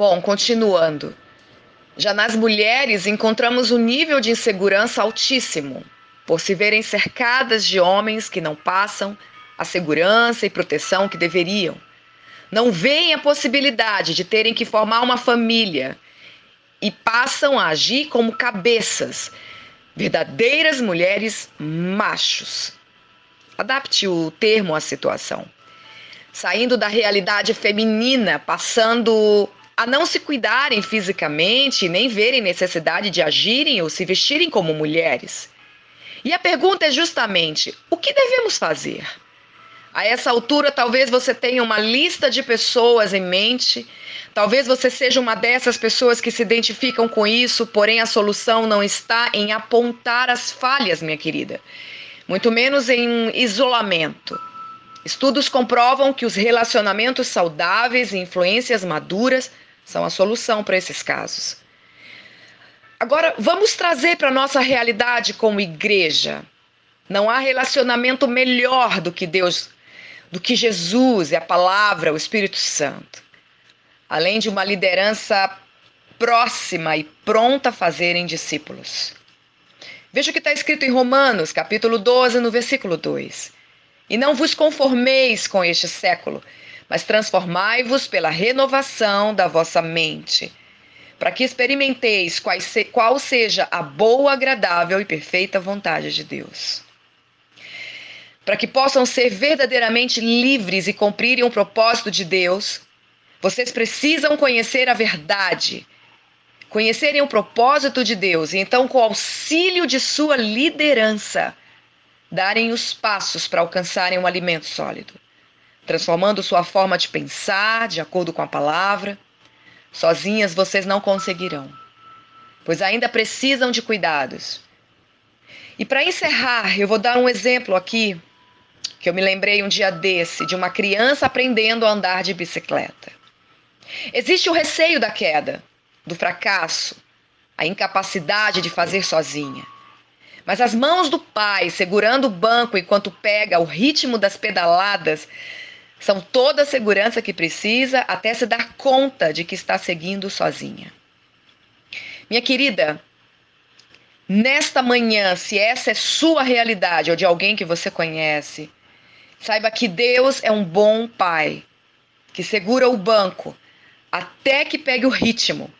Bom, continuando. Já nas mulheres encontramos um nível de insegurança altíssimo, por se verem cercadas de homens que não passam a segurança e proteção que deveriam. Não veem a possibilidade de terem que formar uma família e passam a agir como cabeças, verdadeiras mulheres machos. Adapte o termo à situação. Saindo da realidade feminina, passando a não se cuidarem fisicamente, nem verem necessidade de agirem ou se vestirem como mulheres. E a pergunta é justamente: o que devemos fazer? A essa altura, talvez você tenha uma lista de pessoas em mente, talvez você seja uma dessas pessoas que se identificam com isso, porém a solução não está em apontar as falhas, minha querida, muito menos em isolamento. Estudos comprovam que os relacionamentos saudáveis e influências maduras são a solução para esses casos. Agora, vamos trazer para a nossa realidade como igreja. Não há relacionamento melhor do que Deus do que Jesus e a palavra, o Espírito Santo. Além de uma liderança próxima e pronta a fazerem discípulos. Veja o que está escrito em Romanos, capítulo 12, no versículo 2. E não vos conformeis com este século, mas transformai-vos pela renovação da vossa mente, para que experimenteis qual seja a boa, agradável e perfeita vontade de Deus. Para que possam ser verdadeiramente livres e cumprirem o propósito de Deus, vocês precisam conhecer a verdade, conhecerem o propósito de Deus e então, com o auxílio de sua liderança, darem os passos para alcançarem um alimento sólido, transformando sua forma de pensar de acordo com a palavra. Sozinhas vocês não conseguirão, pois ainda precisam de cuidados. E para encerrar, eu vou dar um exemplo aqui que eu me lembrei um dia desse de uma criança aprendendo a andar de bicicleta. Existe o receio da queda, do fracasso, a incapacidade de fazer sozinha. Mas as mãos do pai segurando o banco enquanto pega o ritmo das pedaladas são toda a segurança que precisa até se dar conta de que está seguindo sozinha. Minha querida, nesta manhã, se essa é sua realidade ou de alguém que você conhece, Saiba que Deus é um bom pai que segura o banco até que pegue o ritmo.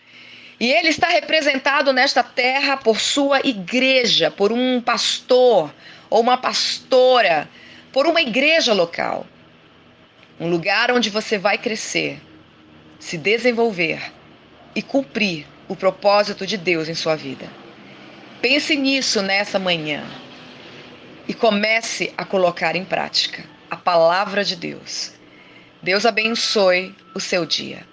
E ele está representado nesta terra por sua igreja, por um pastor ou uma pastora, por uma igreja local. Um lugar onde você vai crescer, se desenvolver e cumprir o propósito de Deus em sua vida. Pense nisso nessa manhã e comece a colocar em prática a palavra de Deus. Deus abençoe o seu dia.